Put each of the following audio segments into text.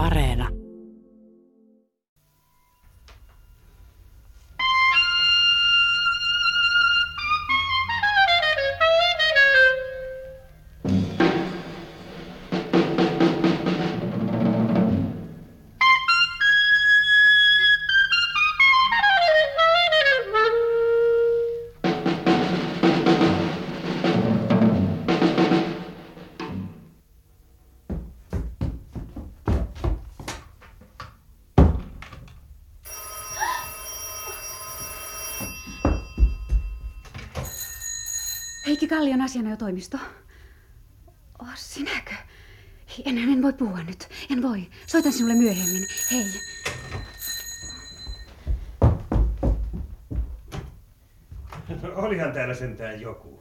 Areena. Kallion asianajotoimisto. Oh, sinäkö? En, en voi puhua nyt. En voi. Soitan sinulle myöhemmin. Hei. Olihan täällä sentään joku.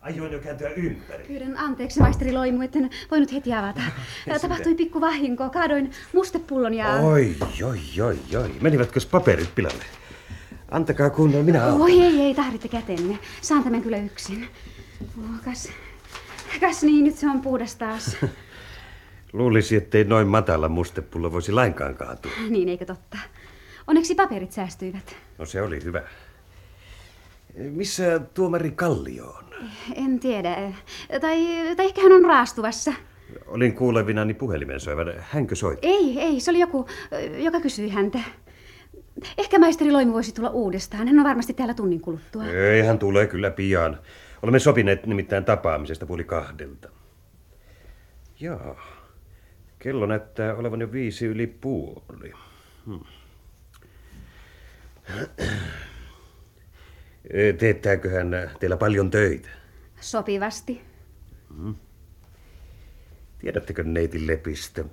Ajoin jo kääntyä ympäri. Pyydän anteeksi, maisteri Loimu, etten voinut heti avata. Tapahtui pikku vahinko. Kaadoin mustepullon ja... Oi, oi, oi, oi. Menivätkö paperit pilalle? Antakaa kun minä autan. Oi, ei, ei, tahditte kätenne. Saan tämän kyllä yksin. Oh, kas, kas niin, nyt se on puhdas taas. Luulisi, ettei noin matala mustepullo voisi lainkaan kaatua. Niin, eikö totta? Onneksi paperit säästyivät. No se oli hyvä. Missä tuomari Kallio on? En tiedä. Tai, tai ehkä hän on raastuvassa. Olin kuulevinani puhelimen soivan. Hänkö soitti? Ei, ei, se oli joku, joka kysyi häntä. Ehkä maisteri Loimu voisi tulla uudestaan. Hän on varmasti täällä tunnin kuluttua. Ei, hän tulee kyllä pian. Olemme sopineet nimittäin tapaamisesta puoli kahdelta. Joo. Kello näyttää olevan jo viisi yli puoli. Hmm. Teettääköhän teillä paljon töitä? Sopivasti. Hmm. Tiedättekö neiti Lepistä?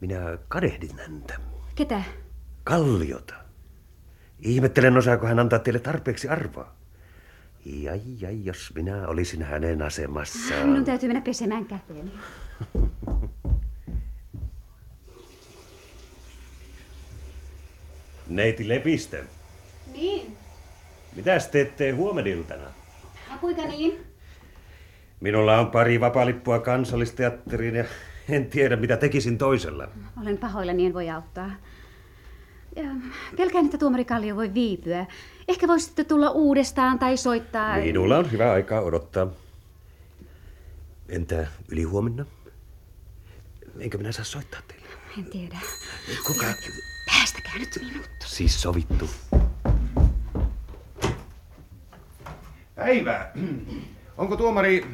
Minä kadehdin häntä. Ketä? Kalliota. Ihmettelen, osaako hän antaa teille tarpeeksi arvoa. Jai, jai, jos minä olisin hänen asemassaan. Minun täytyy mennä pesemään käteen. Neiti Lepistä. Niin. Mitäs teette huomeniltana? Ja kuinka niin? Minulla on pari vapalippua kansallisteatteriin ja en tiedä mitä tekisin toisella. Olen pahoillani, en voi auttaa. Ja pelkään, että tuomari Kallio voi viipyä. Ehkä voisitte tulla uudestaan tai soittaa... Minulla on hyvä aikaa odottaa. Entä yli huomenna? Enkö minä saa soittaa teille? En tiedä. Kuka? Päästäkää nyt minut. Siis sovittu. Päivää. Onko tuomari...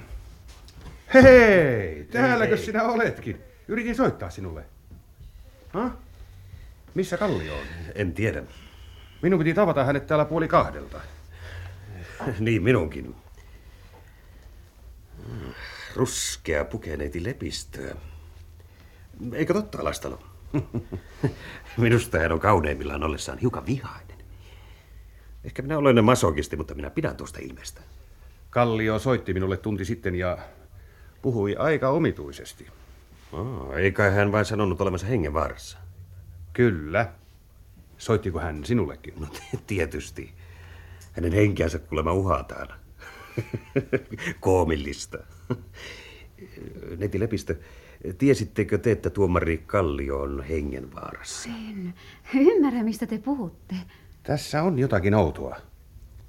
Hei, täälläkö hei. sinä oletkin? Yritin soittaa sinulle. Huh? Missä Kallio on? En tiedä. Minun piti tavata hänet täällä puoli kahdelta. Niin minunkin. Ruskea pukeneiti lepistöä. Eikö totta, Alastalo? Minusta hän on kauneimmillaan ollessaan hiukan vihainen. Ehkä minä olen masokisti, mutta minä pidän tuosta ilmeestä. Kallio soitti minulle tunti sitten ja puhui aika omituisesti. Oh, eikä hän vain sanonut olevansa hengenvaarassa. Kyllä. Soittiko hän sinullekin? No tietysti. Hänen henkeänsä kuulemma uhataan. Koomillista. Neti Lepistö, tiesittekö te, että tuomari Kallio on hengenvaarassa? En ymmärrä, mistä te puhutte. Tässä on jotakin outoa.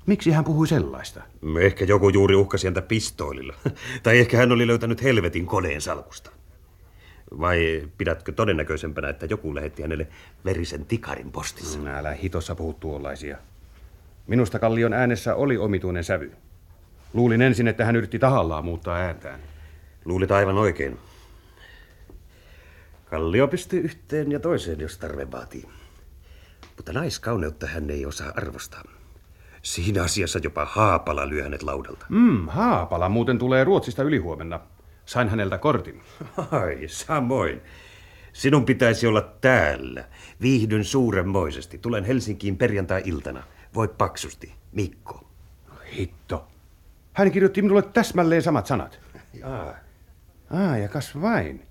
Miksi hän puhui sellaista? Ehkä joku juuri uhkasi häntä pistoolilla. tai ehkä hän oli löytänyt helvetin koneen salkusta. Vai pidätkö todennäköisempänä, että joku lähetti hänelle verisen tikarin postissa? No, älä hitossa puhu tuollaisia. Minusta Kallion äänessä oli omituinen sävy. Luulin ensin, että hän yritti tahallaan muuttaa ääntään. Luulit aivan oikein. Kallio pystyy yhteen ja toiseen, jos tarve vaatii. Mutta naiskauneutta hän ei osaa arvostaa. Siinä asiassa jopa Haapala lyö hänet laudalta. Mm, Haapala muuten tulee Ruotsista ylihuomenna. Sain häneltä kortin. Ai, samoin. Sinun pitäisi olla täällä. Viihdyn suuremmoisesti. Tulen Helsinkiin perjantai-iltana. Voit paksusti. Mikko. Hitto. Hän kirjoitti minulle täsmälleen samat sanat. Jaa. Ah, ja kas vain.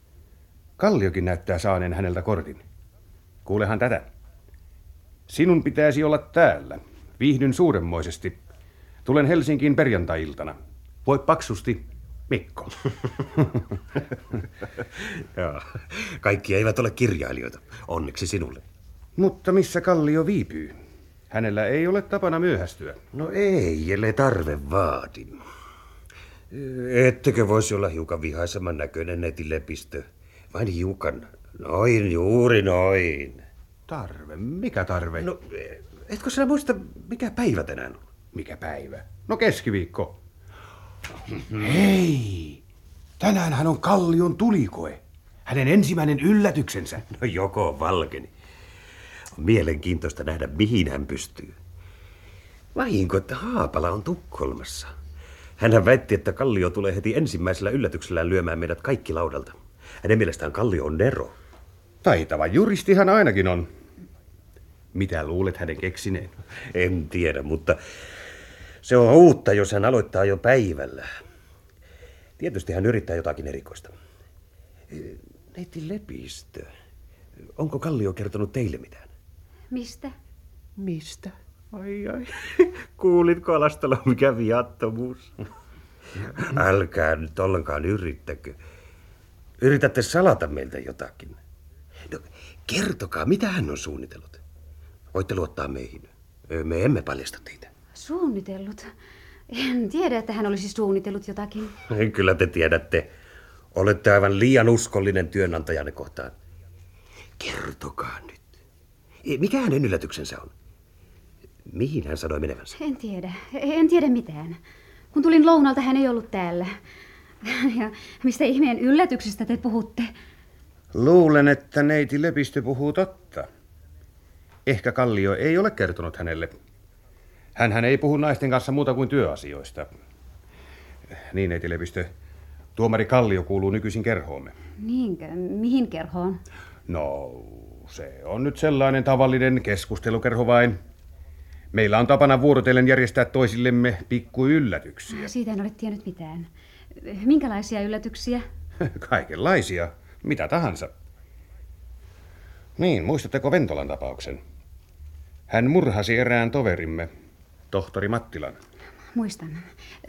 Kalliokin näyttää saaneen häneltä kortin. Kuulehan tätä. Sinun pitäisi olla täällä. Viihdyn suuremmoisesti. Tulen Helsinkiin perjantai-iltana. Voit paksusti. Mikko. Joo. Kaikki eivät ole kirjailijoita. Onneksi sinulle. Mutta missä Kallio viipyy? Hänellä ei ole tapana myöhästyä. No ei, ellei tarve vaadi. Ettekö voisi olla hiukan vihaisemman näköinen netin lepistö? Vain hiukan. Noin, juuri noin. Tarve? Mikä tarve? No, etkö sinä muista, mikä päivä tänään on? Mikä päivä? No keskiviikko. Hei! Tänään hän on Kallion tulikoe. Hänen ensimmäinen yllätyksensä. No joko valkeni. On mielenkiintoista nähdä, mihin hän pystyy. Vahinko, että Haapala on Tukholmassa. Hänhän väitti, että Kallio tulee heti ensimmäisellä yllätyksellä lyömään meidät kaikki laudalta. Hänen mielestään Kallio on Nero. Taitava juristi hän ainakin on. Mitä luulet hänen keksineen? En tiedä, mutta se on uutta, jos hän aloittaa jo päivällä. Tietysti hän yrittää jotakin erikoista. Neiti Lepistö, onko Kallio kertonut teille mitään? Mistä? Mistä? Ai ai, kuulitko Alastalo, mikä viattomuus? Älkää nyt ollenkaan yrittäkö. Yritätte salata meiltä jotakin. No, kertokaa, mitä hän on suunnitellut. Voitte luottaa meihin. Me emme paljasta teitä. Suunnitellut? En tiedä, että hän olisi suunnitellut jotakin. Kyllä te tiedätte. Olette aivan liian uskollinen työnantajanne kohtaan. Kertokaa nyt. Mikä hänen yllätyksensä on? Mihin hän sanoi menevänsä? En tiedä. En tiedä mitään. Kun tulin lounalta, hän ei ollut täällä. Ja mistä ihmeen yllätyksestä te puhutte? Luulen, että neiti Lepistö puhuu totta. Ehkä Kallio ei ole kertonut hänelle. Hän ei puhu naisten kanssa muuta kuin työasioista. Niin, neiti Lepistö. Tuomari Kallio kuuluu nykyisin kerhoomme. Niinkö? Mihin kerhoon? No, se on nyt sellainen tavallinen keskustelukerho vain. Meillä on tapana vuorotellen järjestää toisillemme pikku yllätyksiä. Siitä en ole tiennyt mitään. Minkälaisia yllätyksiä? Kaikenlaisia. Mitä tahansa. Niin, muistatteko Ventolan tapauksen? Hän murhasi erään toverimme, tohtori Mattilan. Muistan.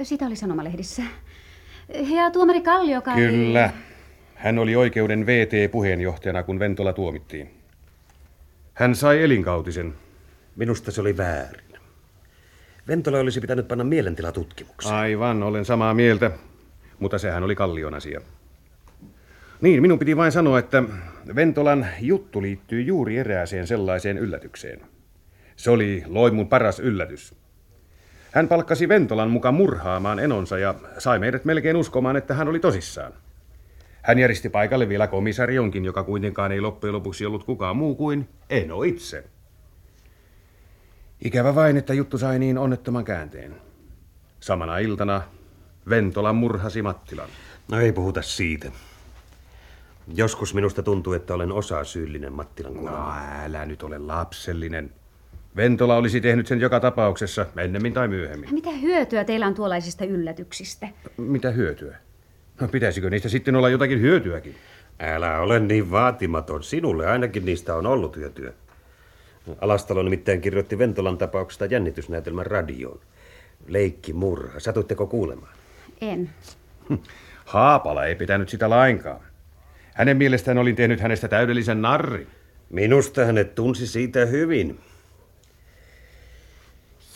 Sitä oli sanomalehdissä. Ja tuomari Kallio kai... Kyllä. Hän oli oikeuden VT-puheenjohtajana, kun Ventola tuomittiin. Hän sai elinkautisen. Minusta se oli väärin. Ventola olisi pitänyt panna mielentilatutkimukseen. Aivan, olen samaa mieltä. Mutta sehän oli Kallion asia. Niin, minun piti vain sanoa, että Ventolan juttu liittyy juuri erääseen sellaiseen yllätykseen. Se oli Loimun paras yllätys. Hän palkkasi Ventolan mukaan murhaamaan enonsa ja sai meidät melkein uskomaan, että hän oli tosissaan. Hän järjesti paikalle vielä komisarionkin, joka kuitenkaan ei loppujen lopuksi ollut kukaan muu kuin Eno itse. Ikävä vain, että juttu sai niin onnettoman käänteen. Samana iltana Ventola murhasi Mattilan. No ei puhuta siitä. Joskus minusta tuntuu, että olen osa syyllinen Mattilan kuolemaan. No älä nyt ole lapsellinen. Ventola olisi tehnyt sen joka tapauksessa, ennemmin tai myöhemmin. Mitä hyötyä teillä on tuollaisista yllätyksistä? Mitä hyötyä? No pitäisikö niistä sitten olla jotakin hyötyäkin? Älä ole niin vaatimaton. Sinulle ainakin niistä on ollut hyötyä. Alastalo nimittäin kirjoitti Ventolan tapauksesta jännitysnäytelmän radioon. Leikki murha. Satuitteko kuulemaan? En. Haapala ei pitänyt sitä lainkaan. Hänen mielestään olin tehnyt hänestä täydellisen narrin. Minusta hänet tunsi siitä hyvin.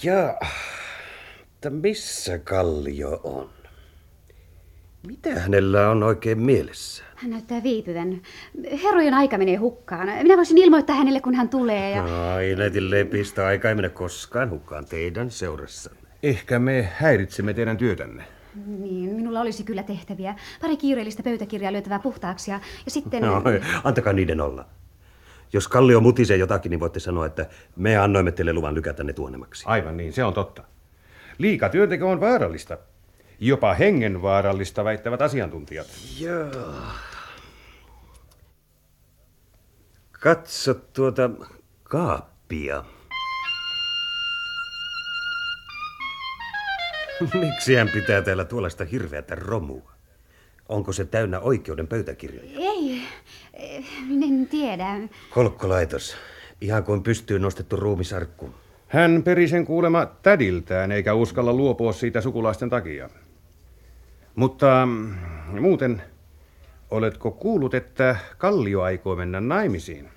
Ja, että missä Kallio on? Mitä hänellä on oikein mielessä? Hän näyttää viipyvän. Herrojen aika menee hukkaan. Minä voisin ilmoittaa hänelle, kun hän tulee. Ja... Ai, netin lepistä aika ei mene koskaan hukkaan teidän seurassa. Ehkä me häiritsemme teidän työtänne. Niin, minulla olisi kyllä tehtäviä. Pari kiireellistä pöytäkirjaa löytävää puhtaaksi ja, ja sitten... No, antakaa niiden olla. Jos Kallio mutisee jotakin, niin voitte sanoa, että me annoimme teille luvan lykätä ne tuonemmaksi. Aivan niin, se on totta. Liika työnteko on vaarallista. Jopa hengenvaarallista väittävät asiantuntijat. Joo. Katso tuota kaappia. Miksi hän pitää täällä tuollaista hirveätä romua? Onko se täynnä oikeuden pöytäkirjoja? Ei, en tiedä. Kolkkolaitos. Ihan kuin pystyy nostettu ruumisarkku. Hän peri sen kuulema tädiltään, eikä uskalla luopua siitä sukulaisten takia. Mutta mm, muuten, oletko kuullut, että Kallio aikoo mennä naimisiin?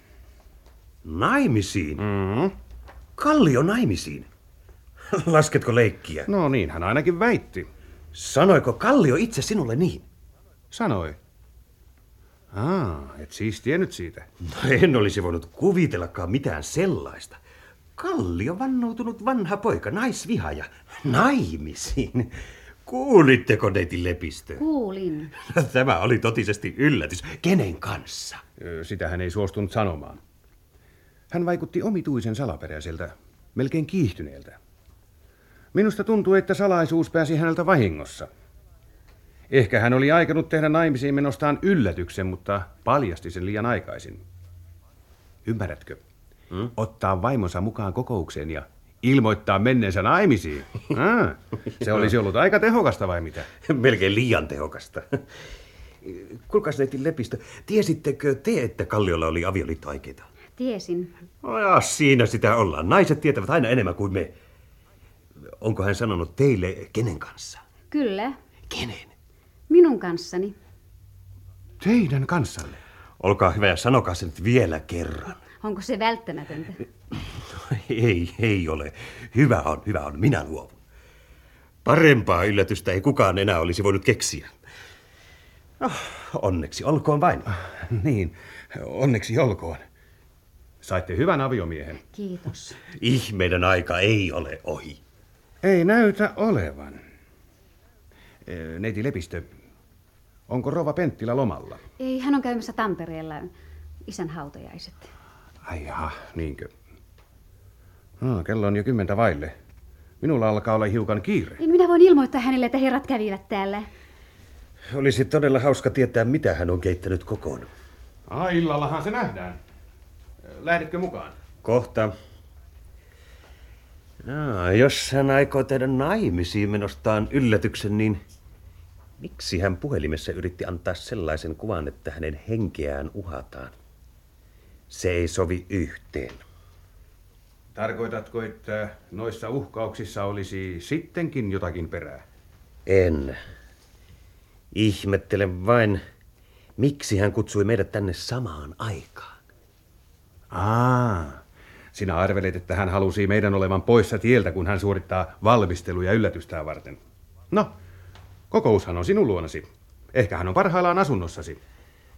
Naimisiin? Mm-hmm. Kallio naimisiin? Lasketko leikkiä? No niin, hän ainakin väitti. Sanoiko Kallio itse sinulle niin? Sanoi. Aa, et siis tiennyt siitä. No en olisi voinut kuvitellakaan mitään sellaista. Kallio vannoutunut vanha poika, naisvihaja, naimisiin. Kuulitteko neiti Lepistö? Kuulin. Tämä oli totisesti yllätys. Kenen kanssa? Sitä hän ei suostunut sanomaan. Hän vaikutti omituisen salaperäiseltä, melkein kiihtyneeltä. Minusta tuntui, että salaisuus pääsi häneltä vahingossa. Ehkä hän oli aikanut tehdä naimisiin menostaan yllätyksen, mutta paljasti sen liian aikaisin. Ymmärrätkö? Hmm? Ottaa vaimonsa mukaan kokoukseen ja ilmoittaa menneensä naimisiin. Ah, se olisi ollut aika tehokasta vai mitä? Melkein liian tehokasta. Kuulkaas neiti Lepistö, tiesittekö te, että Kalliolla oli avioliittoaikeita? Tiesin. No ja, siinä sitä ollaan. Naiset tietävät aina enemmän kuin me. Onko hän sanonut teille kenen kanssa? Kyllä. Kenen? Minun kanssani. Teidän kanssanne. Olkaa hyvä ja sanokaa se nyt vielä kerran. Onko se välttämätöntä? Ei, ei ole. Hyvä on, hyvä on. Minä luovun. Parempaa yllätystä ei kukaan enää olisi voinut keksiä. Oh, onneksi olkoon vain. Niin, onneksi olkoon. Saitte hyvän aviomiehen. Kiitos. Ihmeiden aika ei ole ohi. Ei näytä olevan. Ee, Neiti Lepistö, onko Rova Penttilä lomalla? Ei, hän on käymässä Tampereella. Isän hautajaiset. Ai jaha, niinkö? No, kello on jo kymmentä vaille. Minulla alkaa olla hiukan kiire. Niin minä voin ilmoittaa hänelle, että herrat kävivät täällä. Olisi todella hauska tietää, mitä hän on keittänyt kokoon. Ah, illallahan se nähdään. Lähdetkö mukaan? Kohta. Jaa, jos hän aikoo tehdä naimisiin menostaan yllätyksen, niin miksi hän puhelimessa yritti antaa sellaisen kuvan, että hänen henkeään uhataan? Se ei sovi yhteen. Tarkoitatko, että noissa uhkauksissa olisi sittenkin jotakin perää? En. Ihmettelen vain, miksi hän kutsui meidät tänne samaan aikaan. Aa, sinä arvelet, että hän halusi meidän olevan poissa tieltä, kun hän suorittaa valmisteluja yllätystään varten. No, kokoushan on sinun luonasi. Ehkä hän on parhaillaan asunnossasi.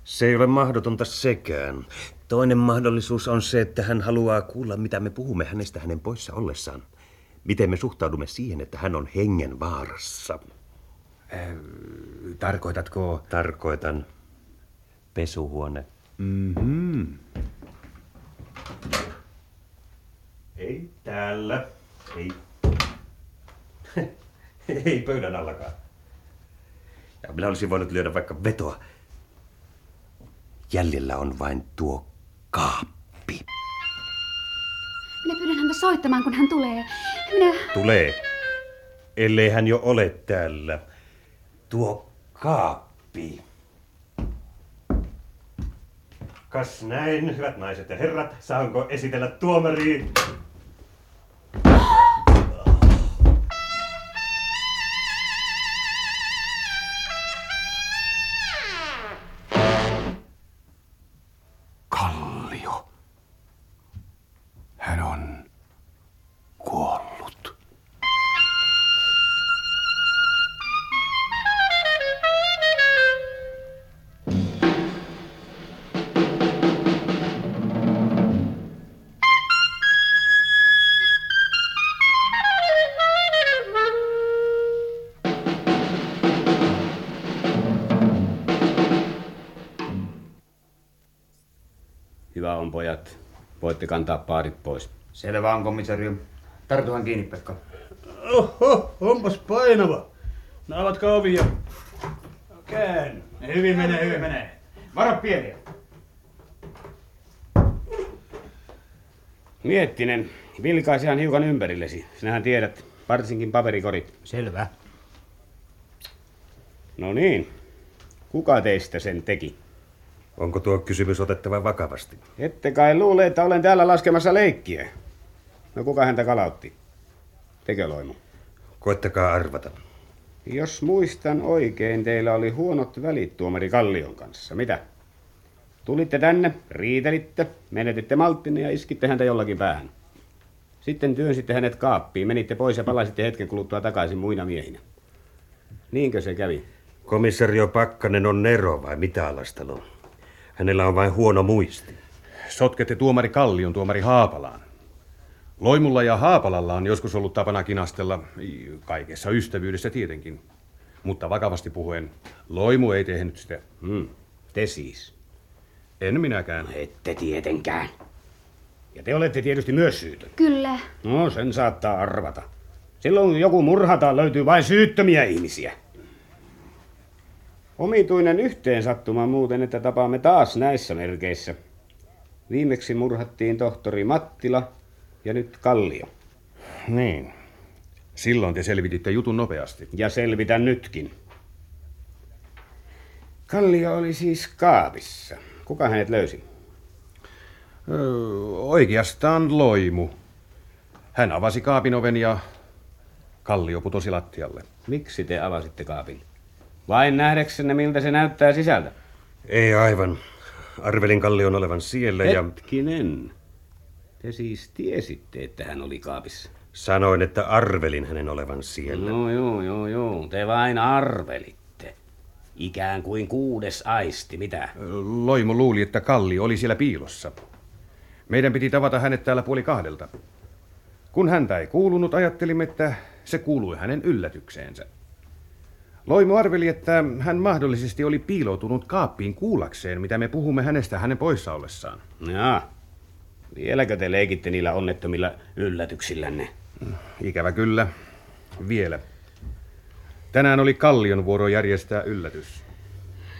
Se ei ole mahdotonta sekään. Toinen mahdollisuus on se, että hän haluaa kuulla, mitä me puhumme hänestä hänen poissa ollessaan. Miten me suhtaudumme siihen, että hän on hengen vaarassa. Äh, tarkoitatko... Tarkoitan pesuhuone. Mhm. Ei täällä. Ei. Ei pöydän allakaan. Ja minä olisin voinut lyödä vaikka vetoa. Jäljellä on vain tuo kaappi. Minä pyydän häntä soittamaan, kun hän tulee. Minä... Tulee. Ellei hän jo ole täällä. Tuo kaappi. Kas näin, hyvät naiset ja herrat, saanko esitellä tuomariin? Pojat. Voitte kantaa paarit pois. Selvä on, komisario. Tartuhan kiinni, Pekka. Oho, onpas painava. No avatkaa ovi ja käänny. Hyvin menee, hyvin menee. Varo pieniä. Miettinen, vilkaisi ihan hiukan ympärillesi. Sinähän tiedät, varsinkin paperikorit. Selvä. No niin, kuka teistä sen teki? Onko tuo kysymys otettava vakavasti? Ette kai luule, että olen täällä laskemassa leikkiä. No kuka häntä kalautti? Tekö loimu? Koettakaa arvata. Jos muistan oikein, teillä oli huonot välit tuomari Kallion kanssa. Mitä? Tulitte tänne, riitelitte, menetitte malttinne ja iskitte häntä jollakin päähän. Sitten työnsitte hänet kaappiin, menitte pois ja palasitte hetken kuluttua takaisin muina miehinä. Niinkö se kävi? Komisario Pakkanen on Nero vai mitä Alastalo? Hänellä on vain huono muisti. Sotkette tuomari Kallion tuomari Haapalaan. Loimulla ja Haapalalla on joskus ollut tapana kinastella, kaikessa ystävyydessä tietenkin. Mutta vakavasti puhuen, Loimu ei tehnyt sitä. Hmm. Te siis. En minäkään. Ette tietenkään. Ja te olette tietysti myös syytön. Kyllä. No, sen saattaa arvata. Silloin kun joku murhataan, löytyy vain syyttömiä ihmisiä. Omituinen yhteensattuma muuten, että tapaamme taas näissä merkeissä. Viimeksi murhattiin tohtori Mattila ja nyt Kallio. Niin. Silloin te selvititte jutun nopeasti. Ja selvitän nytkin. Kallio oli siis kaapissa. Kuka hänet löysi? Öö, oikeastaan Loimu. Hän avasi kaapin oven ja Kallio putosi lattialle. Miksi te avasitte kaapin? Vain nähdäksenne, miltä se näyttää sisältä. Ei aivan. Arvelin Kallion olevan siellä ja Hetkinen. Te siis tiesitte, että hän oli kaapissa. sanoin, että arvelin hänen olevan siellä. No joo, joo, joo. Te vain arvelitte. Ikään kuin kuudes aisti, mitä? Loimu luuli, että Kalli oli siellä piilossa. Meidän piti tavata hänet täällä puoli kahdelta. Kun häntä ei kuulunut, ajattelimme, että se kuului hänen yllätykseensä. Loimu arveli, että hän mahdollisesti oli piiloutunut kaappiin kuullakseen, mitä me puhumme hänestä hänen poissa ollessaan. Jaa. Vieläkö te leikitte niillä onnettomilla yllätyksillänne? Ikävä kyllä. Vielä. Tänään oli Kallion vuoro järjestää yllätys.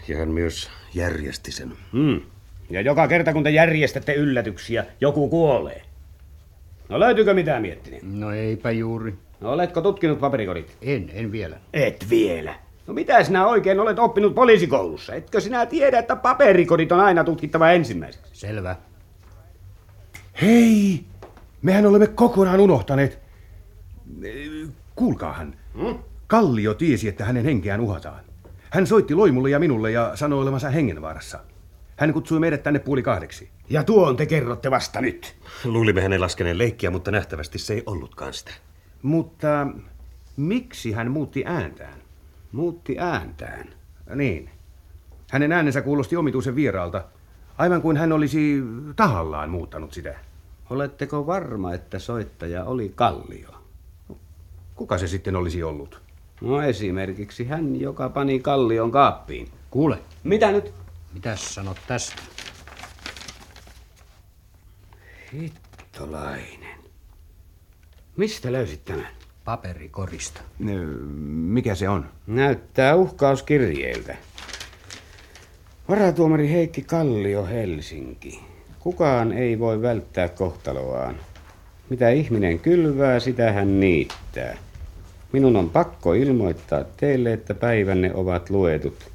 Ja hän myös järjesti sen. Hmm. Ja joka kerta kun te järjestätte yllätyksiä, joku kuolee. No löytyykö mitään miettinen? No eipä juuri. No, oletko tutkinut paperikodit? En, en vielä. Et vielä. No mitä sinä oikein olet oppinut poliisikoulussa? Etkö sinä tiedä, että paperikodit on aina tutkittava ensimmäiseksi? Selvä. Hei! Mehän olemme kokonaan unohtaneet. Kuulkaahan. Hmm? Kallio tiesi, että hänen henkeään uhataan. Hän soitti Loimulle ja minulle ja sanoi olevansa hengenvaarassa. Hän kutsui meidät tänne puoli kahdeksi. Ja tuon te kerrotte vasta nyt. Luulimme hänen laskeneen leikkiä, mutta nähtävästi se ei ollutkaan sitä. Mutta miksi hän muutti ääntään? Muutti ääntään. Niin. Hänen äänensä kuulosti omituisen vieraalta, aivan kuin hän olisi tahallaan muuttanut sitä. Oletteko varma, että soittaja oli Kallio? Kuka se sitten olisi ollut? No esimerkiksi hän, joka pani Kallion kaappiin. Kuule, Mitä nyt? mitäs sanot tästä? Hittolainen. Mistä löysit tämän? Paperikorista. Mikä se on? Näyttää uhkauskirjeiltä. Varatuomari Heikki Kallio Helsinki. Kukaan ei voi välttää kohtaloaan. Mitä ihminen kylvää, sitä hän niittää. Minun on pakko ilmoittaa teille, että päivänne ovat luetut.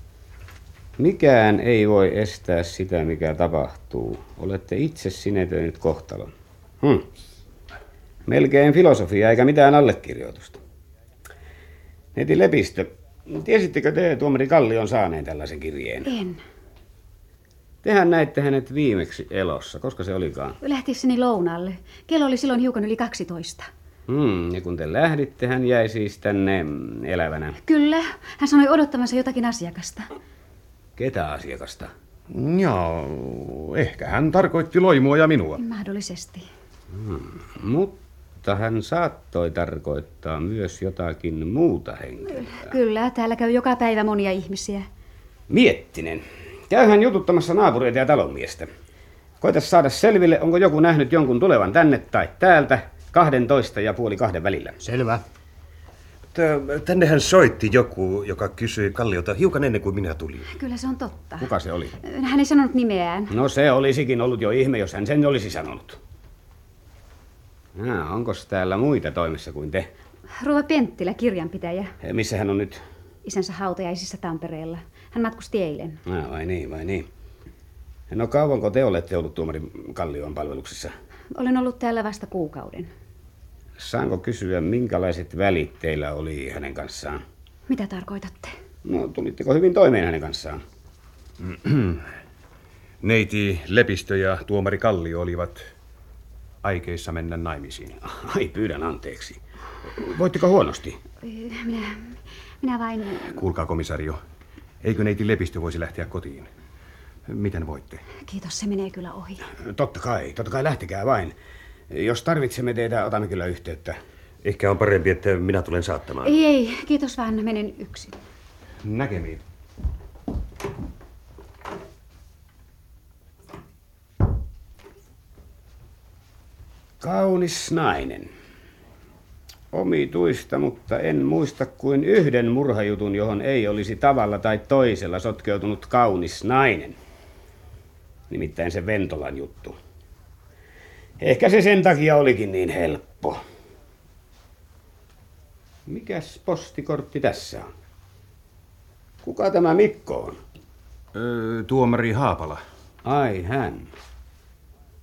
Mikään ei voi estää sitä, mikä tapahtuu. Olette itse sinetöinyt kohtalon. Hm. Melkein filosofia eikä mitään allekirjoitusta. Neiti Lepistö, tiesittekö te tuomari Kallion saaneen tällaisen kirjeen? En. Tehän näitte hänet viimeksi elossa. Koska se olikaan? Lähtiessäni lounalle. Kello oli silloin hiukan yli 12. Hmm, ja kun te lähditte, hän jäi siis tänne elävänä. Kyllä. Hän sanoi odottavansa jotakin asiakasta. Ketä asiakasta? Ja ehkä hän tarkoitti loimua ja minua. Mahdollisesti. Mutta hän saattoi tarkoittaa myös jotakin muuta henkilöä. Kyllä, täällä käy joka päivä monia ihmisiä. Miettinen. Käyhän jututtamassa naapureita ja talonmiestä. Koita saada selville, onko joku nähnyt jonkun tulevan tänne tai täältä 12 ja puoli kahden välillä. Selvä. Mutta tännehän soitti joku, joka kysyi Kalliota hiukan ennen kuin minä tulin. Kyllä se on totta. Kuka se oli? Hän ei sanonut nimeään. No se olisikin ollut jo ihme, jos hän sen olisi sanonut. Ah, onko täällä muita toimessa kuin te? Rouva Penttilä, kirjanpitäjä. Eh, Missä hän on nyt? Isänsä hautajaisissa Tampereella. Hän matkusti eilen. Ah, vai niin, vai niin. No kauanko te olette ollut tuomari Kallion palveluksessa? Olen ollut täällä vasta kuukauden. Saanko kysyä, minkälaiset välit teillä oli hänen kanssaan? Mitä tarkoitatte? No, tulitteko hyvin toimeen hänen kanssaan? Neiti Lepistö ja tuomari Kallio olivat aikeissa mennä naimisiin. Ai, pyydän anteeksi. Voitteko huonosti? Minä, minä vain... Kuulkaa, komisario. Eikö neiti Lepistö voisi lähteä kotiin? Miten voitte? Kiitos, se menee kyllä ohi. Totta kai, totta kai lähtekää vain. Jos tarvitsemme teitä, otamme kyllä yhteyttä. Ehkä on parempi, että minä tulen saattamaan. Ei, ei, kiitos vaan, menen yksin. Näkemiin. Kaunis nainen. Omituista, mutta en muista kuin yhden murhajutun, johon ei olisi tavalla tai toisella sotkeutunut kaunis nainen. Nimittäin se Ventolan juttu. Ehkä se sen takia olikin niin helppo. Mikäs postikortti tässä on? Kuka tämä Mikko on? Öö, tuomari Haapala. Ai hän.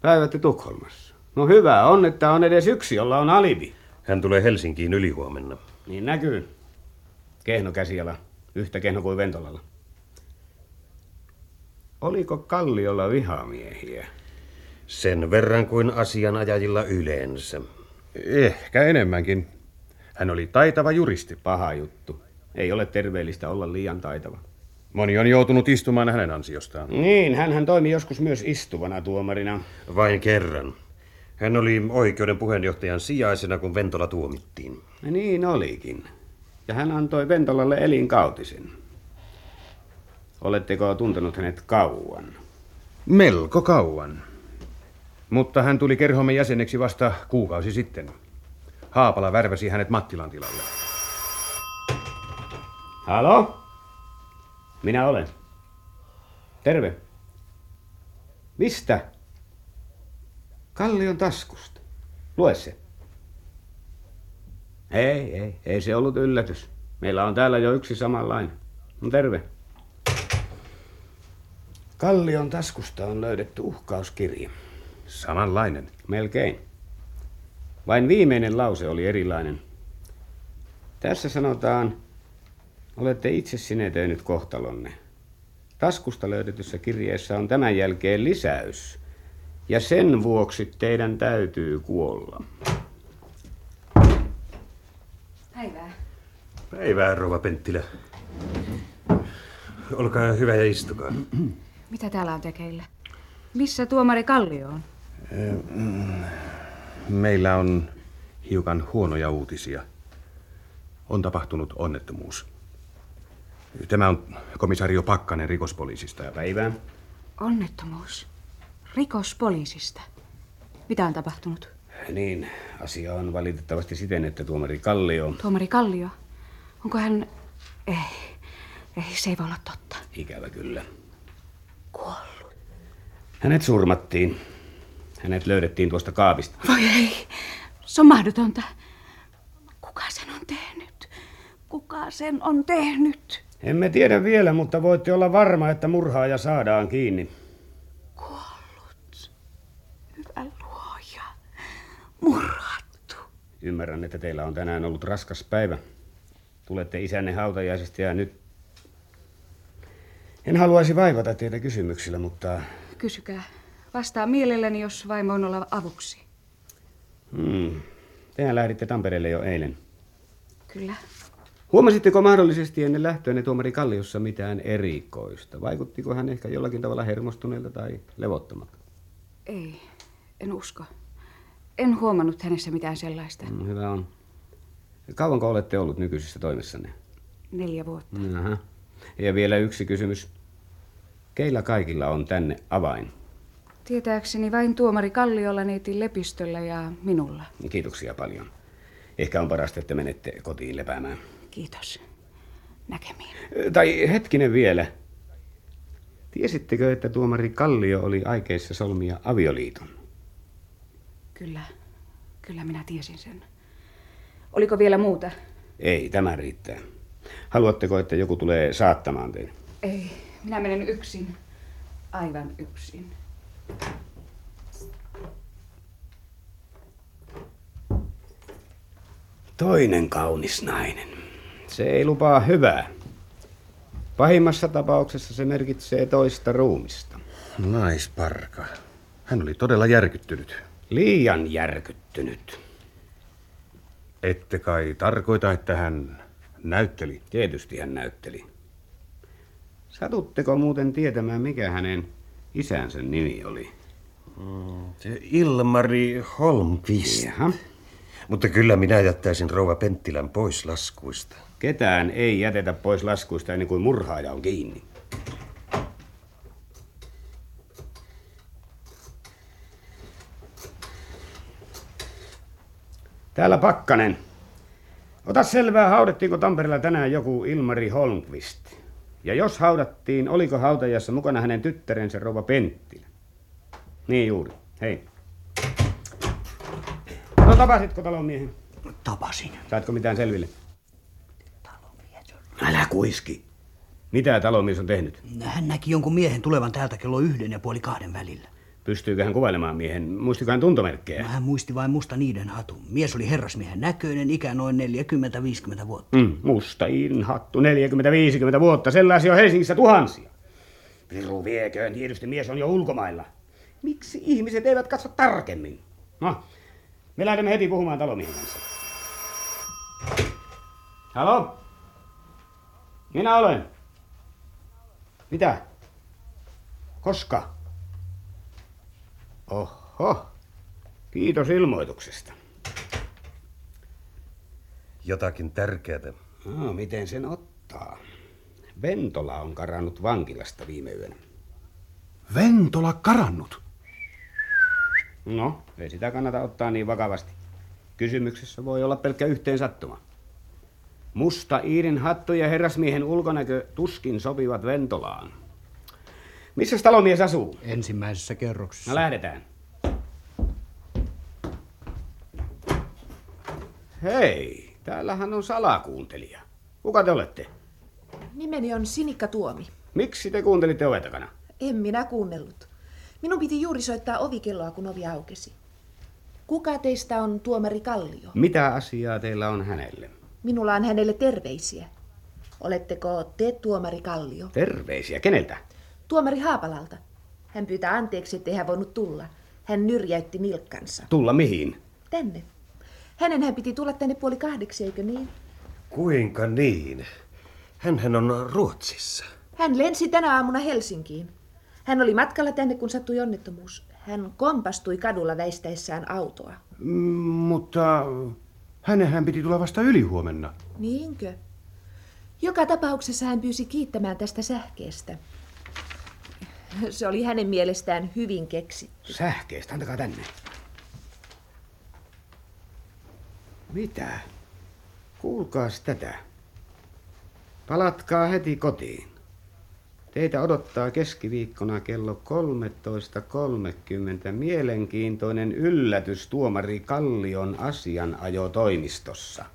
Päivätte Tukholmassa. No hyvä on, että on edes yksi, jolla on alibi. Hän tulee Helsinkiin ylihuomenna. Niin näkyy. Kehno käsiala. Yhtä kehno kuin Ventolalla. Oliko Kalliolla vihamiehiä? Sen verran kuin asianajajilla yleensä. Ehkä enemmänkin. Hän oli taitava juristi. Paha juttu. Ei ole terveellistä olla liian taitava. Moni on joutunut istumaan hänen ansiostaan. Niin, hän toimi joskus myös istuvana tuomarina. Vain kerran. Hän oli oikeuden puheenjohtajan sijaisena, kun Ventola tuomittiin. Niin olikin. Ja hän antoi Ventolalle elinkautisen. Oletteko tuntenut hänet kauan? Melko kauan. Mutta hän tuli kerhomme jäseneksi vasta kuukausi sitten. Haapala värväsi hänet Mattilan tilalle. Halo? Minä olen. Terve. Mistä? Kallion taskusta. Lue se. Ei, ei, ei se ollut yllätys. Meillä on täällä jo yksi samanlainen. No terve. Kallion taskusta on löydetty uhkauskirja. Samanlainen. Melkein. Vain viimeinen lause oli erilainen. Tässä sanotaan, olette itse sinetöinyt kohtalonne. Taskusta löydetyssä kirjeessä on tämän jälkeen lisäys. Ja sen vuoksi teidän täytyy kuolla. Päivää. Päivää, rouva Penttilä. Olkaa hyvä ja istukaa. Mitä täällä on tekeillä? Missä tuomari Kallio on? Meillä on hiukan huonoja uutisia. On tapahtunut onnettomuus. Tämä on komisario Pakkanen rikospoliisista. Päivää. Onnettomuus. Rikos poliisista. Mitä on tapahtunut? Niin, asia on valitettavasti siten, että tuomari Kallio, Tuomari Kallio. Onko hän... Ei. Ei, se ei voi olla totta. ikävä kyllä, Kuollut. hänet surmattiin. Hänet löydettiin tuosta kaapista. Voi ei. Se on mahdotonta. Kuka sen on tehnyt? Kuka sen on tehnyt? Emme tiedä vielä, mutta voitte olla varma, että murhaaja saadaan kiinni. Kuollut. Hyvä luoja. Murhattu. Ymmärrän, että teillä on tänään ollut raskas päivä. Tulette isänne hautajaisesta ja nyt... En haluaisi vaivata teitä kysymyksillä, mutta... Kysykää. Vastaa mielelläni, jos vain voin olla avuksi. Hmm. Tehän lähditte Tampereelle jo eilen. Kyllä. Huomasitteko mahdollisesti ennen lähtöänne tuomari Kalliossa mitään erikoista? Vaikuttiko hän ehkä jollakin tavalla hermostuneelta tai levottomalta? Ei, en usko. En huomannut hänessä mitään sellaista. Mm, hyvä on. Kauanko olette ollut nykyisessä toimessanne? Neljä vuotta. Aha. Ja vielä yksi kysymys. Keillä kaikilla on tänne avain? Tietääkseni vain tuomari Kalliolla, neiti Lepistöllä ja minulla. Kiitoksia paljon. Ehkä on parasta, että menette kotiin lepäämään. Kiitos. Näkemiin. Tai hetkinen vielä. Tiesittekö, että tuomari Kallio oli aikeissa solmia avioliiton? Kyllä. Kyllä minä tiesin sen. Oliko vielä muuta? Ei, tämä riittää. Haluatteko, että joku tulee saattamaan teitä? Ei. Minä menen yksin. Aivan yksin. Toinen kaunis nainen. Se ei lupaa hyvää. Pahimmassa tapauksessa se merkitsee toista ruumista. Naisparka. Hän oli todella järkyttynyt. Liian järkyttynyt. Ette kai tarkoita, että hän näytteli? Tietysti hän näytteli. Satutteko muuten tietämään, mikä hänen isänsä nimi oli? Se Ilmari Holmqvist. Jaha. Mutta kyllä minä jättäisin rouva Penttilän pois laskuista. Ketään ei jätetä pois laskuista ennen kuin murhaaja on kiinni. Täällä Pakkanen. Ota selvää, haudettiinko Tampereella tänään joku Ilmari Holmqvist. Ja jos haudattiin, oliko hautajassa mukana hänen tyttärensä rouva Penttilä? Niin juuri. Hei. No tapasitko talonmiehen? Tapasin. Saatko mitään selville? Älä kuiski. Mitä talomies on tehnyt? Hän näki jonkun miehen tulevan täältä kello yhden ja puoli kahden välillä. Pystyykö hän kuvailemaan miehen? Muistiko hän tuntomerkkejä? No, hän muisti vain musta niiden hatun. Mies oli herrasmiehen näköinen, ikä noin 40-50 vuotta. Mm, musta hattu, 40-50 vuotta. Sellaisia on Helsingissä tuhansia. Piru vieköön, tietysti mies on jo ulkomailla. Miksi ihmiset eivät katso tarkemmin? No, me lähdemme heti puhumaan talomiehen kanssa. Halo? Minä olen. Mitä? Koska? Oho. Kiitos ilmoituksesta. Jotakin tärkeää. No, miten sen ottaa? Ventola on karannut vankilasta viime yönä. Ventola karannut. No, ei sitä kannata ottaa niin vakavasti. Kysymyksessä voi olla pelkkä yhteen sattuma. Musta Iirin hattu ja herrasmiehen ulkonäkö tuskin sopivat Ventolaan. Missä talomies asuu? Ensimmäisessä kerroksessa. No lähdetään. Hei, täällähän on salakuuntelija. Kuka te olette? Nimeni on Sinikka Tuomi. Miksi te kuuntelitte oven takana? En minä kuunnellut. Minun piti juuri soittaa ovikelloa, kun ovi aukesi. Kuka teistä on tuomari Kallio? Mitä asiaa teillä on hänelle? Minulla on hänelle terveisiä. Oletteko te tuomari Kallio? Terveisiä. Keneltä? Tuomari Haapalalta. Hän pyytää anteeksi, ettei hän voinut tulla. Hän nyrjäytti nilkkansa. Tulla mihin? Tänne. Hänen hän piti tulla tänne puoli kahdeksi, eikö niin? Kuinka niin? Hänhän on Ruotsissa. Hän lensi tänä aamuna Helsinkiin. Hän oli matkalla tänne, kun sattui onnettomuus. Hän kompastui kadulla väistäessään autoa. Mm, mutta hänenhän piti tulla vasta ylihuomenna. Niinkö? Joka tapauksessa hän pyysi kiittämään tästä sähkeestä. Se oli hänen mielestään hyvin keksitty. Sähkeestä, antakaa tänne. Mitä? Kuulkaas tätä. Palatkaa heti kotiin. Teitä odottaa keskiviikkona kello 13.30 mielenkiintoinen yllätys tuomari Kallion asianajotoimistossa.